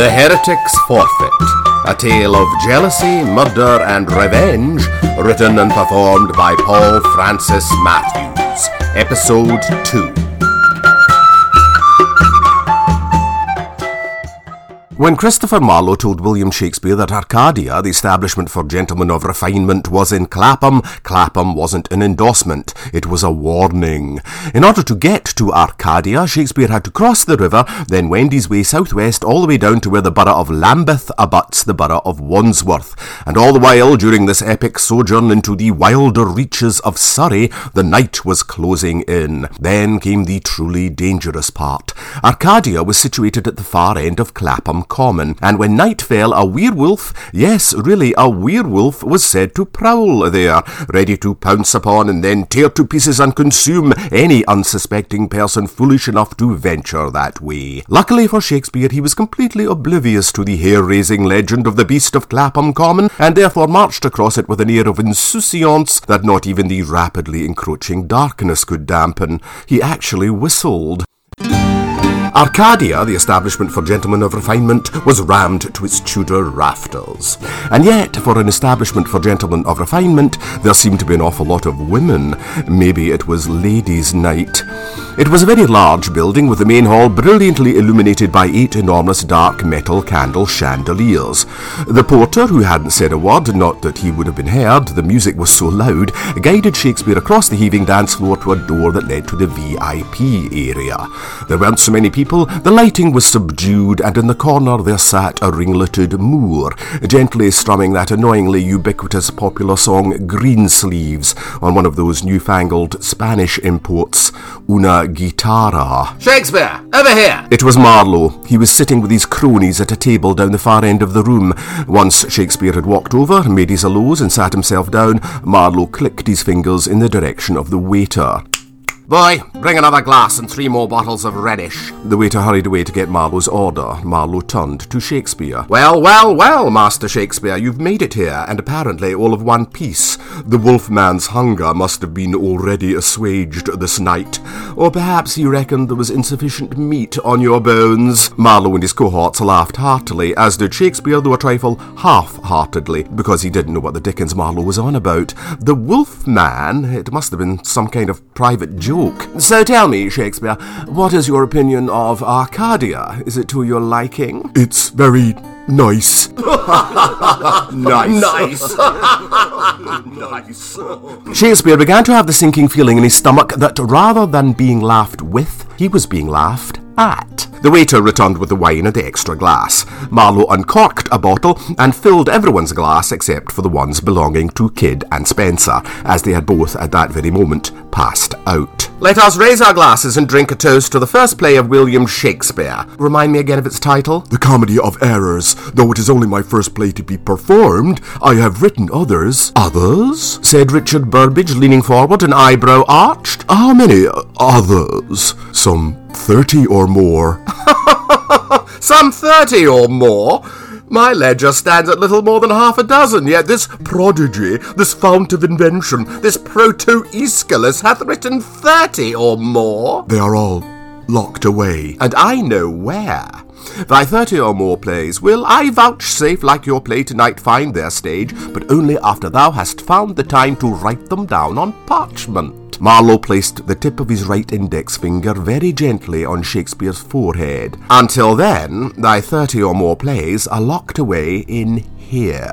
The Heretic's Forfeit, a tale of jealousy, murder, and revenge, written and performed by Paul Francis Matthews. Episode 2. When Christopher Marlowe told William Shakespeare that Arcadia, the establishment for gentlemen of refinement, was in Clapham, Clapham wasn't an endorsement, it was a warning. In order to get to Arcadia, Shakespeare had to cross the river, then wend his way southwest all the way down to where the borough of Lambeth abuts the borough of Wandsworth. And all the while, during this epic sojourn into the wilder reaches of Surrey, the night was closing in. Then came the truly dangerous part. Arcadia was situated at the far end of Clapham common, and when night fell, a werewolf, yes, really, a werewolf, was said to prowl there, ready to pounce upon and then tear to pieces and consume any unsuspecting person foolish enough to venture that way. Luckily for Shakespeare, he was completely oblivious to the hair-raising legend of the beast of Clapham Common, and therefore marched across it with an air of insouciance that not even the rapidly encroaching darkness could dampen. He actually whistled. Arcadia, the establishment for gentlemen of refinement, was rammed to its Tudor rafters. And yet, for an establishment for gentlemen of refinement, there seemed to be an awful lot of women. Maybe it was ladies' night. It was a very large building with the main hall brilliantly illuminated by eight enormous dark metal candle chandeliers. The porter, who hadn't said a word, not that he would have been heard, the music was so loud, guided Shakespeare across the heaving dance floor to a door that led to the VIP area. There weren't so many people, the lighting was subdued, and in the corner there sat a ringleted Moor, gently strumming that annoyingly ubiquitous popular song Greensleeves on one of those newfangled Spanish imports, Una Guitarra. Shakespeare, over here! It was Marlowe. He was sitting with his cronies at a table down the far end of the room. Once Shakespeare had walked over, made his allows, and sat himself down, Marlowe clicked his fingers in the direction of the waiter. Boy, bring another glass and three more bottles of Rhenish. The waiter hurried away to get Marlowe's order. Marlowe turned to Shakespeare. Well, well, well, Master Shakespeare, you've made it here, and apparently all of one piece. The wolfman's hunger must have been already assuaged this night. Or perhaps he reckoned there was insufficient meat on your bones. Marlowe and his cohorts laughed heartily, as did Shakespeare, though a trifle half-heartedly, because he didn't know what the dickens Marlowe was on about. The wolfman, it must have been some kind of private joke. So tell me, Shakespeare, what is your opinion of Arcadia? Is it to your liking? It's very nice. nice. nice. Shakespeare began to have the sinking feeling in his stomach that rather than being laughed with, he was being laughed at. The waiter returned with the wine and the extra glass. Marlowe uncorked a bottle and filled everyone's glass except for the ones belonging to Kidd and Spencer, as they had both at that very moment passed out. Let us raise our glasses and drink a toast to the first play of William Shakespeare. Remind me again of its title? The Comedy of Errors. Though it is only my first play to be performed, I have written others. Others? said Richard Burbage, leaning forward, an eyebrow arched. How many others? Some thirty or more. Some thirty or more? My ledger stands at little more than half a dozen, yet this prodigy, this fount of invention, this proto-Aeschylus hath written thirty or more. They are all locked away. And I know where. Thy thirty or more plays will, I vouchsafe, like your play tonight, find their stage, but only after thou hast found the time to write them down on parchment. Marlowe placed the tip of his right index finger very gently on Shakespeare's forehead. Until then, thy thirty or more plays are locked away in here.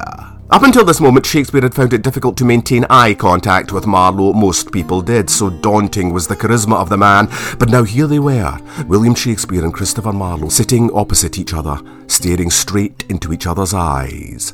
Up until this moment, Shakespeare had found it difficult to maintain eye contact with Marlowe. Most people did, so daunting was the charisma of the man. But now here they were, William Shakespeare and Christopher Marlowe, sitting opposite each other, staring straight into each other's eyes.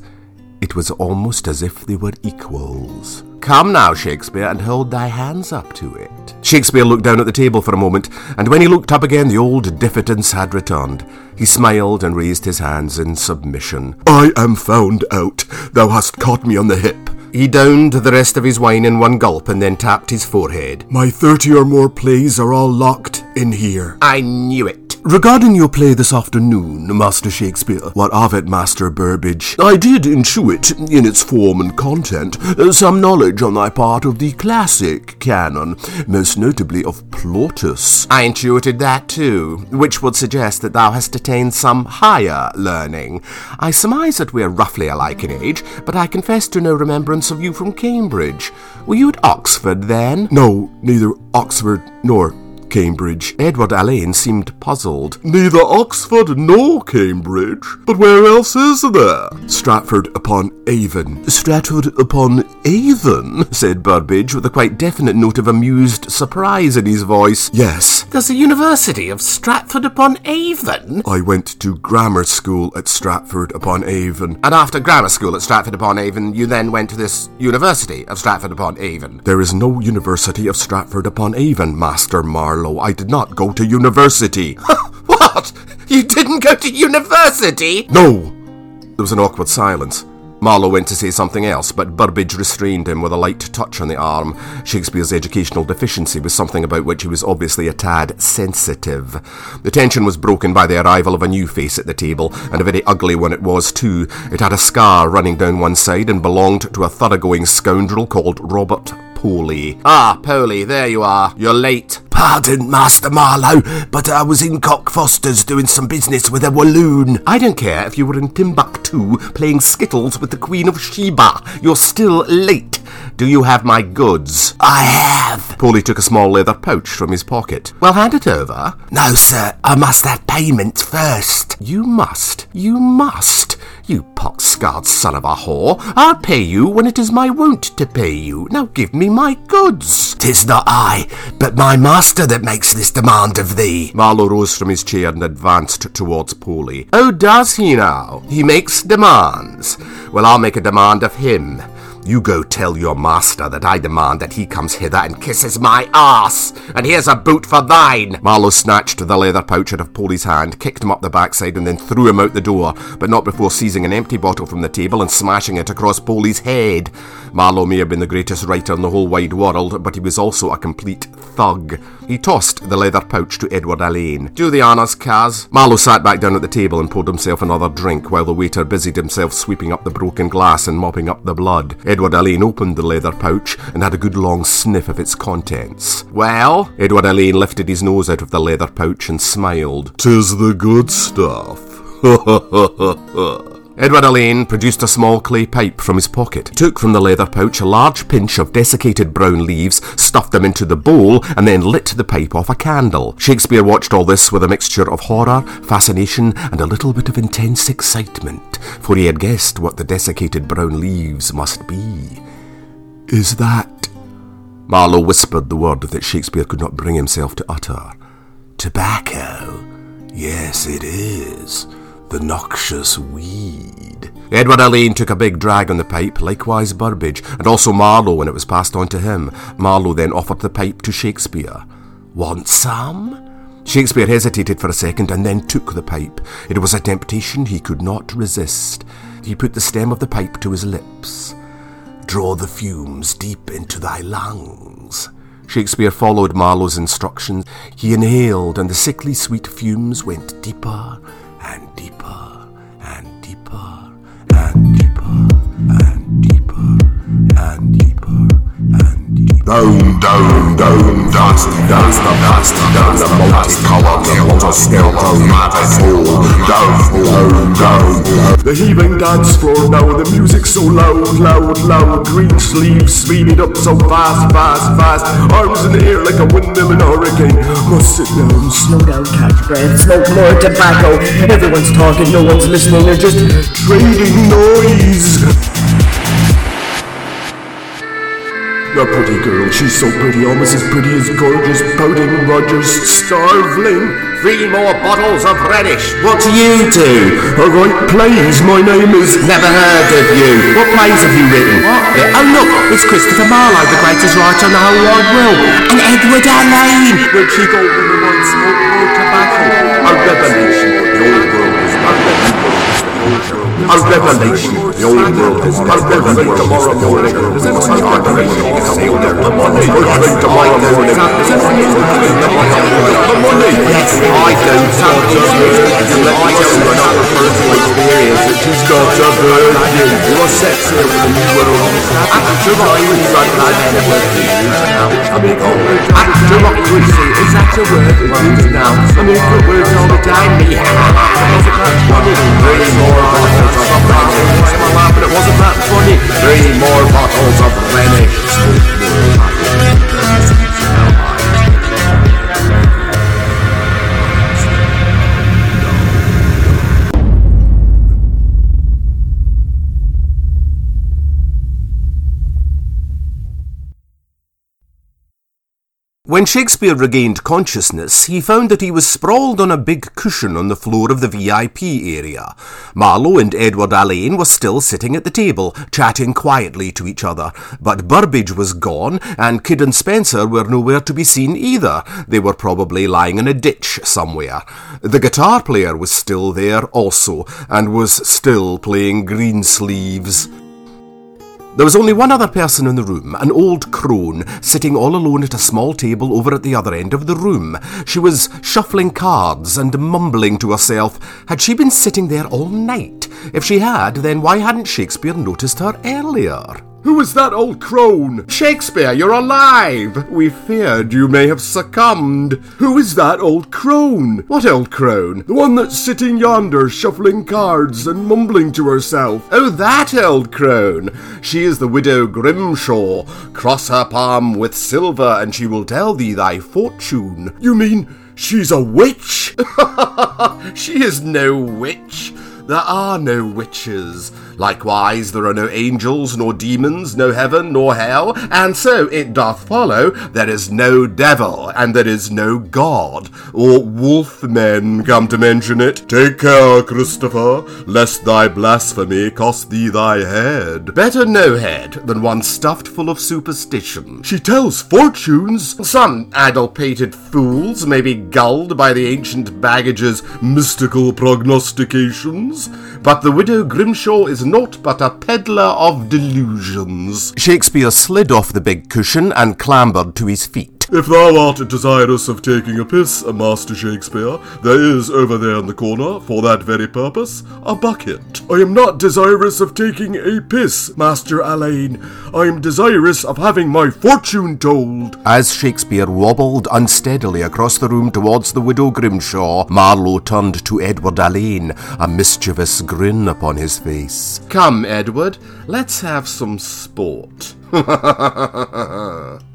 It was almost as if they were equals. Come now, Shakespeare, and hold thy hands up to it. Shakespeare looked down at the table for a moment, and when he looked up again, the old diffidence had returned. He smiled and raised his hands in submission. I am found out. Thou hast caught me on the hip. He downed the rest of his wine in one gulp and then tapped his forehead. My thirty or more plays are all locked in here. I knew it. Regarding your play this afternoon, Master Shakespeare, what of it, Master Burbage? I did intuit, in its form and content, uh, some knowledge on thy part of the classic canon, most notably of Plautus. I intuited that too, which would suggest that thou hast attained some higher learning. I surmise that we are roughly alike in age, but I confess to no remembrance of you from Cambridge. Were you at Oxford then? No, neither Oxford nor Cambridge. Edward Alleyne seemed puzzled. Neither Oxford nor Cambridge. But where else is there? Stratford upon Avon. Stratford upon Avon? said Burbage, with a quite definite note of amused surprise in his voice. Yes. There's a University of Stratford upon Avon? I went to grammar school at Stratford upon Avon. And after grammar school at Stratford upon Avon, you then went to this University of Stratford upon Avon? There is no University of Stratford upon Avon, Master Marlowe. I did not go to university. what? You didn't go to university? No. There was an awkward silence. Marlowe went to say something else, but Burbage restrained him with a light touch on the arm. Shakespeare's educational deficiency was something about which he was obviously a tad sensitive. The tension was broken by the arrival of a new face at the table, and a very ugly one it was too. It had a scar running down one side and belonged to a thoroughgoing scoundrel called Robert Poley. Ah, Poley, there you are. You're late. Pardon, Master Marlowe, but I was in Cockfosters doing some business with a walloon. I don't care if you were in Timbuktu playing skittles with the Queen of Sheba. You're still late. Do you have my goods? I have. Poley took a small leather pouch from his pocket. Well, hand it over. No, sir, I must have payment first. You must. You must. You pox-scarred son of a whore. I'll pay you when it is my wont to pay you. Now give me my goods. Tis not I, but my master that makes this demand of thee. Marlowe rose from his chair and advanced towards Poley. Oh, does he now? He makes demands. Well, I'll make a demand of him. You go tell your master that I demand that he comes hither and kisses my ass, and here's a boot for thine. Marlowe snatched the leather pouch out of Poley's hand, kicked him up the backside, and then threw him out the door, but not before seizing an empty bottle from the table and smashing it across Poley's head. Marlowe may have been the greatest writer in the whole wide world, but he was also a complete thug. He tossed the leather pouch to Edward Alleyne. Do the honours, Kaz. Marlowe sat back down at the table and poured himself another drink, while the waiter busied himself sweeping up the broken glass and mopping up the blood. Edward Alleyne opened the leather pouch and had a good long sniff of its contents. Well? Edward Alleyne lifted his nose out of the leather pouch and smiled. Tis the good stuff. Edward Alleyne produced a small clay pipe from his pocket, took from the leather pouch a large pinch of desiccated brown leaves, stuffed them into the bowl, and then lit the pipe off a candle. Shakespeare watched all this with a mixture of horror, fascination, and a little bit of intense excitement, for he had guessed what the desiccated brown leaves must be. Is that. Marlowe whispered the word that Shakespeare could not bring himself to utter. Tobacco? Yes, it is the noxious weed. Edward Alleyne took a big drag on the pipe, likewise Burbage, and also Marlowe when it was passed on to him. Marlowe then offered the pipe to Shakespeare. Want some? Shakespeare hesitated for a second and then took the pipe. It was a temptation he could not resist. He put the stem of the pipe to his lips. Draw the fumes deep into thy lungs. Shakespeare followed Marlowe's instructions. He inhaled, and the sickly sweet fumes went deeper and deeper and deeper and deeper and deeper and. Down, down, down, dance, dance the dust, down the multicolored hills of scarecrow matter fall, down, down, down. The heaving dance floor now, the music so loud, loud, loud, green sleeves speeding up so fast, fast, fast, arms in the air like a windmill in a hurricane. Must sit down, slow down, catch breath, smoke more tobacco. Everyone's talking, no one's listening, they're just trading noise. The pretty girl, she's so pretty, almost as pretty as gorgeous, pouting Rogers, starveling. Three more bottles of. What do you do? I write plays, my name is... Never heard of you. What plays have you written? What? Oh look, it's Christopher Marlowe, the greatest writer in the whole wide world. And Edward Alleyne. Where'd she go when the white smoke more tobacco? A revelation, the old world is not a revelation. The old world is not a revelation. Tomorrow morning, we must start the race. Sail there. The Monday. Tomorrow morning. The. Yes, I don't. I don't run out of personal experience. She's not a virgin. You're sexy with the new world. After you run like never I mean, after you see, is that a word we use now? I mean, good words all the time. Yeah. Wasn't that funny? Three more bottles of. It wasn't that funny. Three more bottles of Rhenish. When Shakespeare regained consciousness, he found that he was sprawled on a big cushion on the floor of the VIP area. Marlowe and Edward Alleyne were still sitting at the table, chatting quietly to each other, but Burbage was gone, and Kidd and Spencer were nowhere to be seen either. They were probably lying in a ditch somewhere. The guitar player was still there also, and was still playing Greensleeves. There was only one other person in the room, an old crone, sitting all alone at a small table over at the other end of the room. She was shuffling cards and mumbling to herself. Had she been sitting there all night? If she had, then why hadn't Shakespeare noticed her earlier? Who is that old crone? Shakespeare, you're alive! We feared you may have succumbed. Who is that old crone? What old crone? The one that's sitting yonder, shuffling cards and mumbling to herself. Oh, that old crone. She is the widow Grimshaw. Cross her palm with silver, and she will tell thee thy fortune. You mean she's a witch? she is no witch. There are no witches. Likewise, there are no angels, nor demons, no heaven, nor hell, and so it doth follow there is no devil, and there is no God, or wolf-men, come to mention it. Take care, Christopher, lest thy blasphemy cost thee thy head. Better no head than one stuffed full of superstition. She tells fortunes. Some addle-pated fools may be gulled by the ancient baggage's mystical prognostications, but the widow Grimshaw is naught but a peddler of delusions. Shakespeare slid off the big cushion and clambered to his feet. If thou art desirous of taking a piss, uh, Master Shakespeare, there is over there in the corner, for that very purpose, a bucket. I am not desirous of taking a piss, Master Alleyne. I am desirous of having my fortune told. As Shakespeare wobbled unsteadily across the room towards the widow Grimshaw, Marlowe turned to Edward Alleyne, a mischievous grin upon his face. Come, Edward, let's have some sport.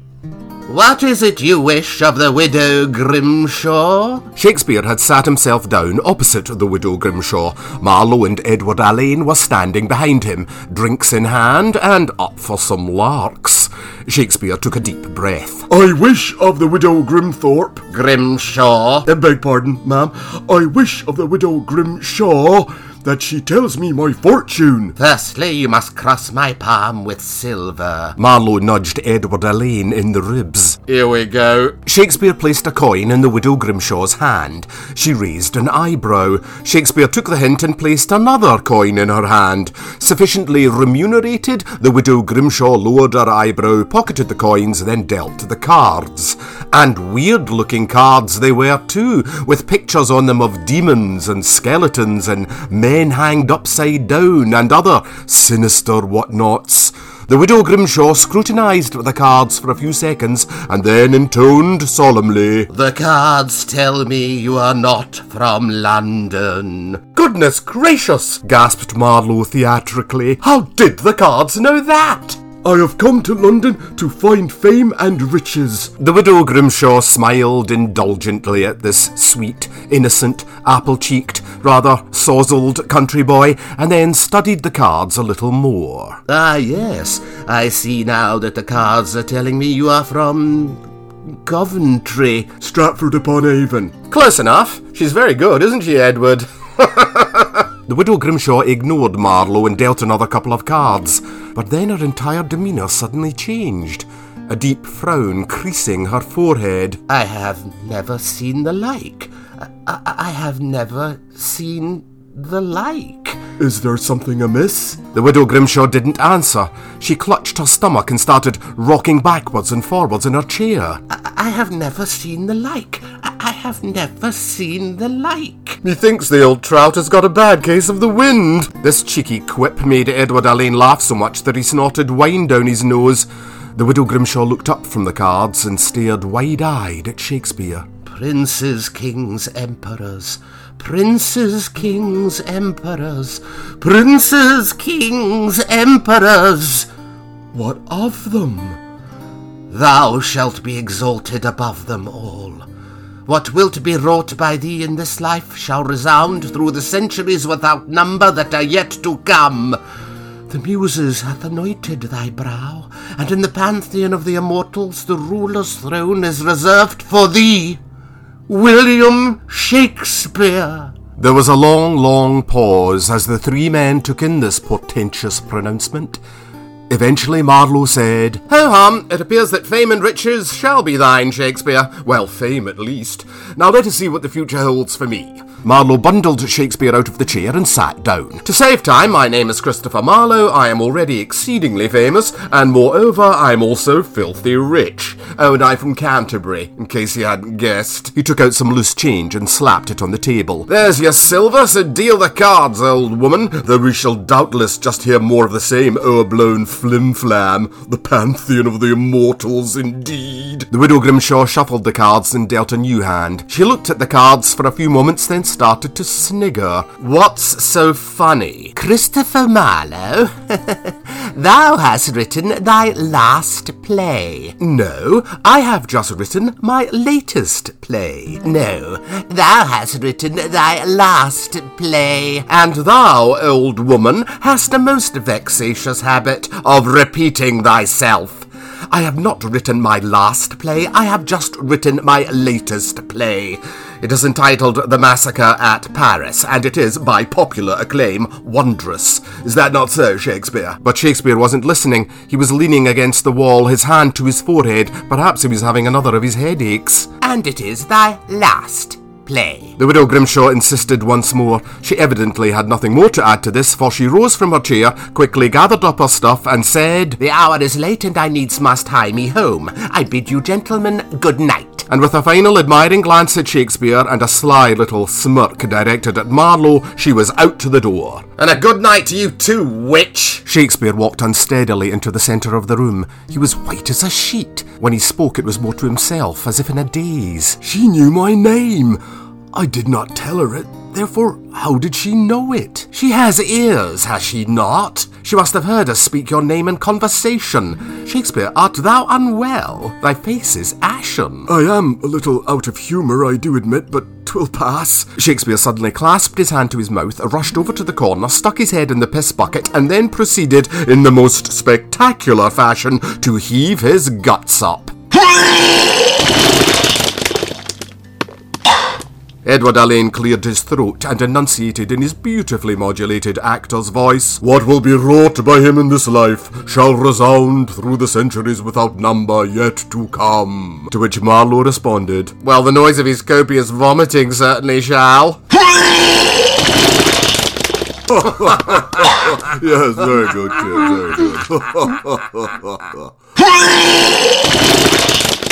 What is it you wish of the widow Grimshaw? Shakespeare had sat himself down opposite the widow Grimshaw. Marlowe and Edward Alleyne were standing behind him, drinks in hand, and up for some larks. Shakespeare took a deep breath. I wish of the widow Grimthorpe. Grimshaw? I beg pardon, ma'am. I wish of the widow Grimshaw that she tells me my fortune. Firstly, you must cross my palm with silver. Marlowe nudged Edward Alleyne in the ribs. Here we go. Shakespeare placed a coin in the widow Grimshaw's hand. She raised an eyebrow. Shakespeare took the hint and placed another coin in her hand. Sufficiently remunerated, the widow Grimshaw lowered her eyebrow, pocketed the coins, then dealt the cards. And weird looking cards they were too, with pictures on them of demons and skeletons and men hanged upside down and other sinister whatnots. The widow Grimshaw scrutinised the cards for a few seconds and then intoned solemnly, The cards tell me you are not from London. Goodness gracious! gasped Marlowe theatrically. How did the cards know that? I have come to London to find fame and riches. The widow Grimshaw smiled indulgently at this sweet, innocent, apple cheeked, rather sozzled country boy, and then studied the cards a little more. Ah, yes, I see now that the cards are telling me you are from. Coventry. Stratford upon Avon. Close enough. She's very good, isn't she, Edward? The widow Grimshaw ignored Marlowe and dealt another couple of cards, but then her entire demeanour suddenly changed, a deep frown creasing her forehead. I have never seen the like. I, I, I have never seen the like. Is there something amiss? The widow Grimshaw didn't answer. She clutched her stomach and started rocking backwards and forwards in her chair. I, I have never seen the like. I, I have never seen the like. Methinks the old trout has got a bad case of the wind. This cheeky quip made Edward Alleyne laugh so much that he snorted wine down his nose. The widow Grimshaw looked up from the cards and stared wide-eyed at Shakespeare. Princes, kings, emperors, princes, kings, emperors, princes, kings, emperors. What of them? Thou shalt be exalted above them all. What wilt be wrought by thee in this life shall resound through the centuries without number that are yet to come. The Muses hath anointed thy brow, and in the pantheon of the immortals the ruler's throne is reserved for thee, William Shakespeare. There was a long, long pause as the three men took in this portentous pronouncement. Eventually Marlowe said, Ho hum, it appears that fame and riches shall be thine, Shakespeare. Well, fame at least. Now let us see what the future holds for me. Marlowe bundled Shakespeare out of the chair and sat down. To save time, my name is Christopher Marlowe. I am already exceedingly famous, and moreover, I am also filthy rich. Oh, and I'm from Canterbury, in case you hadn't guessed. He took out some loose change and slapped it on the table. There's your silver, so deal the cards, old woman, though we shall doubtless just hear more of the same o'erblown flim-flam. The pantheon of the immortals, indeed. The widow Grimshaw shuffled the cards and dealt a new hand. She looked at the cards for a few moments, then started to snigger. What's so funny? Christopher Marlowe, thou hast written thy last play. No, I have just written my latest play. No, thou hast written thy last play. And thou, old woman, hast a most vexatious habit of repeating thyself. I have not written my last play, I have just written my latest play. It is entitled The Massacre at Paris, and it is, by popular acclaim, wondrous. Is that not so, Shakespeare? But Shakespeare wasn't listening. He was leaning against the wall, his hand to his forehead. Perhaps he was having another of his headaches. And it is thy last play. The widow Grimshaw insisted once more. She evidently had nothing more to add to this, for she rose from her chair, quickly gathered up her stuff, and said, The hour is late, and I needs must hie me home. I bid you gentlemen good night. And with a final admiring glance at Shakespeare and a sly little smirk directed at Marlowe, she was out to the door. And a good night to you too, witch! Shakespeare walked unsteadily into the centre of the room. He was white as a sheet. When he spoke, it was more to himself, as if in a daze. She knew my name. I did not tell her it. Therefore, how did she know it? She has ears, has she not? She must have heard us speak your name in conversation. Shakespeare, art thou unwell? Thy face is ashen. I am a little out of humour, I do admit, but 'twill pass. Shakespeare suddenly clasped his hand to his mouth, rushed over to the corner, stuck his head in the piss bucket, and then proceeded, in the most spectacular fashion, to heave his guts up. Edward Alleyne cleared his throat and enunciated in his beautifully modulated actor's voice, What will be wrought by him in this life shall resound through the centuries without number yet to come. To which Marlowe responded, Well, the noise of his copious vomiting certainly shall. yes, very good, kid, very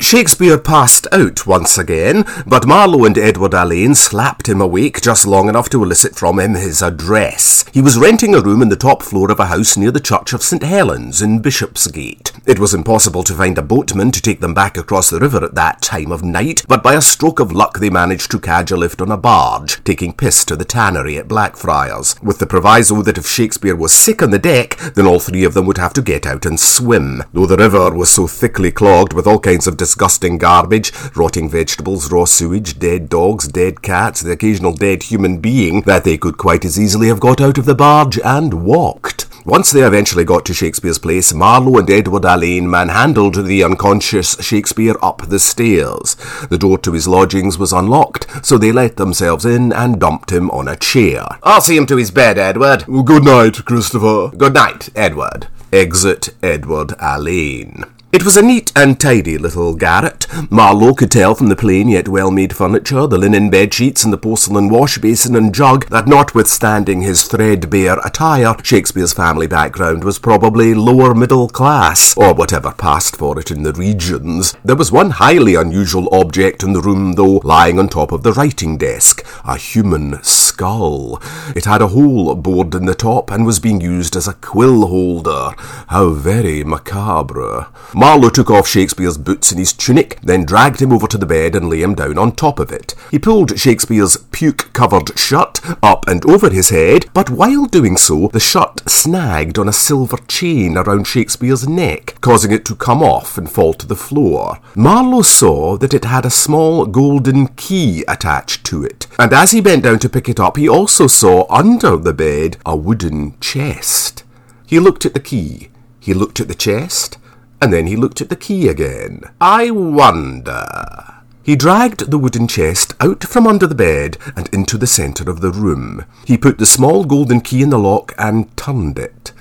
Shakespeare passed out once again, but Marlowe and Edward Alleyne slapped him awake just long enough to elicit from him his address. He was renting a room in the top floor of a house near the Church of St Helens in Bishopsgate. It was impossible to find a boatman to take them back across the river at that time of night, but by a stroke of luck they managed to cadge a lift on a barge, taking piss to the tannery at Blackfriars, with the proviso that if Shakespeare was sick on the deck, then all three of them would have to get out and swim, though the river was so thickly clogged with all kinds of disgusting garbage, rotting vegetables, raw sewage, dead dogs, dead cats, the occasional dead human being, that they could quite as easily have got out of the barge and walked. Once they eventually got to Shakespeare's place, Marlowe and Edward Alleyne manhandled the unconscious Shakespeare up the stairs. The door to his lodgings was unlocked, so they let themselves in and dumped him on a chair. I'll see him to his bed, Edward. Good night, Christopher. Good night, Edward. Exit Edward Alleyne. It was a neat and tidy little garret. Marlowe could tell from the plain yet well-made furniture, the linen bed sheets, and the porcelain wash basin and jug that, notwithstanding his threadbare attire, Shakespeare's family background was probably lower middle class, or whatever passed for it in the regions. There was one highly unusual object in the room, though, lying on top of the writing desk a human skull. It had a hole bored in the top and was being used as a quill holder. How very macabre. Marlowe took off Shakespeare's boots and his tunic, then dragged him over to the bed and lay him down on top of it. He pulled Shakespeare's puke-covered shirt up and over his head, but while doing so, the shirt snagged on a silver chain around Shakespeare's neck, causing it to come off and fall to the floor. Marlowe saw that it had a small golden key attached to it, and as he bent down to pick it up, he also saw under the bed a wooden chest. He looked at the key. He looked at the chest and then he looked at the key again. I wonder. He dragged the wooden chest out from under the bed and into the centre of the room. He put the small golden key in the lock and turned it.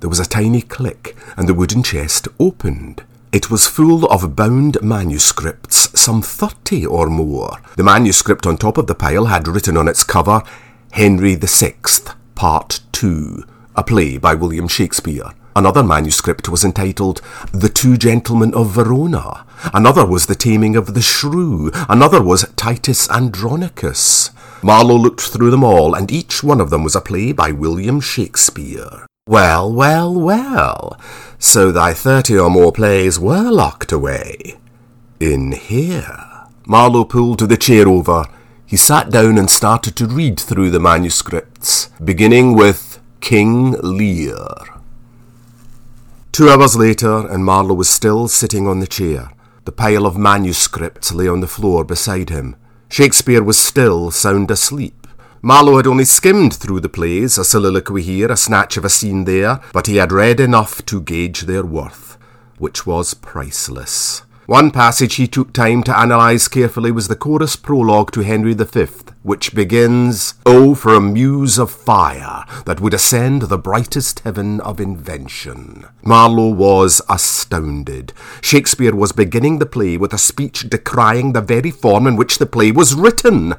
There was a tiny click, and the wooden chest opened. It was full of bound manuscripts, some thirty or more. The manuscript on top of the pile had written on its cover, Henry Sixth, Part Two, a play by William Shakespeare. Another manuscript was entitled The Two Gentlemen of Verona. Another was The Taming of the Shrew. Another was Titus Andronicus. Marlowe looked through them all, and each one of them was a play by William Shakespeare. Well, well, well. So thy thirty or more plays were locked away. In here. Marlowe pulled the chair over. He sat down and started to read through the manuscripts, beginning with King Lear. Two hours later, and Marlowe was still sitting on the chair. The pile of manuscripts lay on the floor beside him. Shakespeare was still sound asleep. Marlowe had only skimmed through the plays, a soliloquy here, a snatch of a scene there, but he had read enough to gauge their worth, which was priceless. One passage he took time to analyse carefully was the chorus prologue to Henry V, which begins, Oh, for a muse of fire that would ascend the brightest heaven of invention. Marlowe was astounded. Shakespeare was beginning the play with a speech decrying the very form in which the play was written.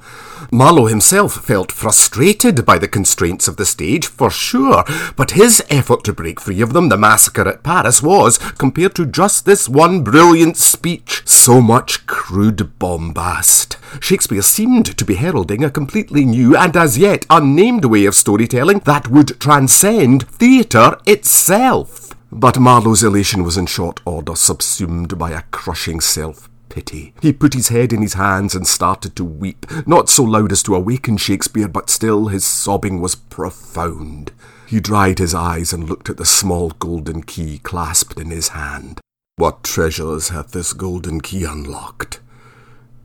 Marlowe himself felt frustrated by the constraints of the stage, for sure, but his effort to break free of them, the massacre at Paris, was, compared to just this one brilliant speech, so much crude bombast. Shakespeare seemed to be a completely new and as yet unnamed way of storytelling that would transcend theatre itself. But Marlowe's elation was in short order subsumed by a crushing self pity. He put his head in his hands and started to weep, not so loud as to awaken Shakespeare, but still his sobbing was profound. He dried his eyes and looked at the small golden key clasped in his hand. What treasures hath this golden key unlocked?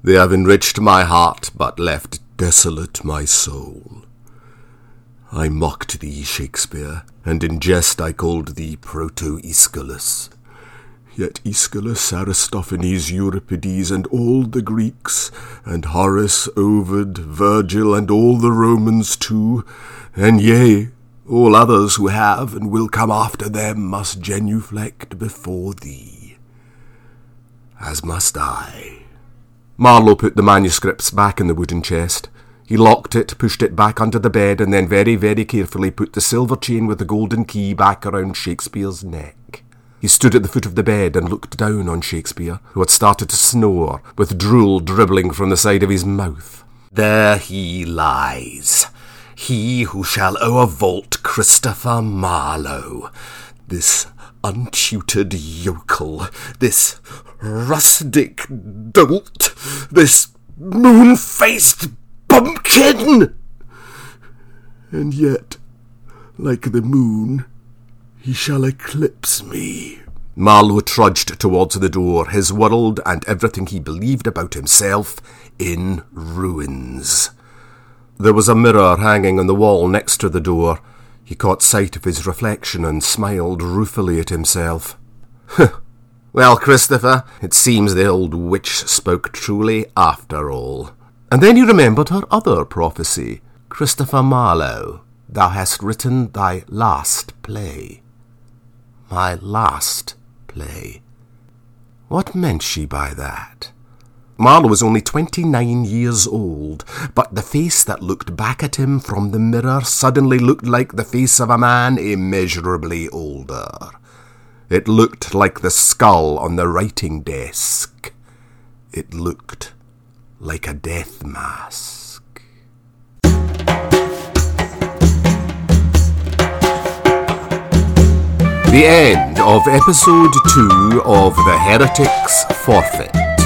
They have enriched my heart, but left desolate my soul. I mocked thee, Shakespeare, and in jest I called thee Proto-Aeschylus. Yet Aeschylus, Aristophanes, Euripides, and all the Greeks, and Horace, Ovid, Virgil, and all the Romans too, and yea, all others who have and will come after them must genuflect before thee. As must I. Marlowe put the manuscripts back in the wooden chest. He locked it, pushed it back under the bed, and then very, very carefully put the silver chain with the golden key back around Shakespeare's neck. He stood at the foot of the bed and looked down on Shakespeare, who had started to snore, with drool dribbling from the side of his mouth. There he lies, he who shall o'ervault Christopher Marlowe, this untutored yokel, this rustic dolt, this moon-faced bumpkin! And yet, like the moon, he shall eclipse me. Marlowe trudged towards the door, his world and everything he believed about himself in ruins. There was a mirror hanging on the wall next to the door. He caught sight of his reflection and smiled ruefully at himself. well, Christopher, it seems the old witch spoke truly after all. And then he remembered her other prophecy. Christopher Marlowe, thou hast written thy last play my last play. What meant she by that? Marlowe was only 29 years old, but the face that looked back at him from the mirror suddenly looked like the face of a man immeasurably older. It looked like the skull on the writing desk. It looked like a death mask. The end of episode two of The Heretics Forfeit.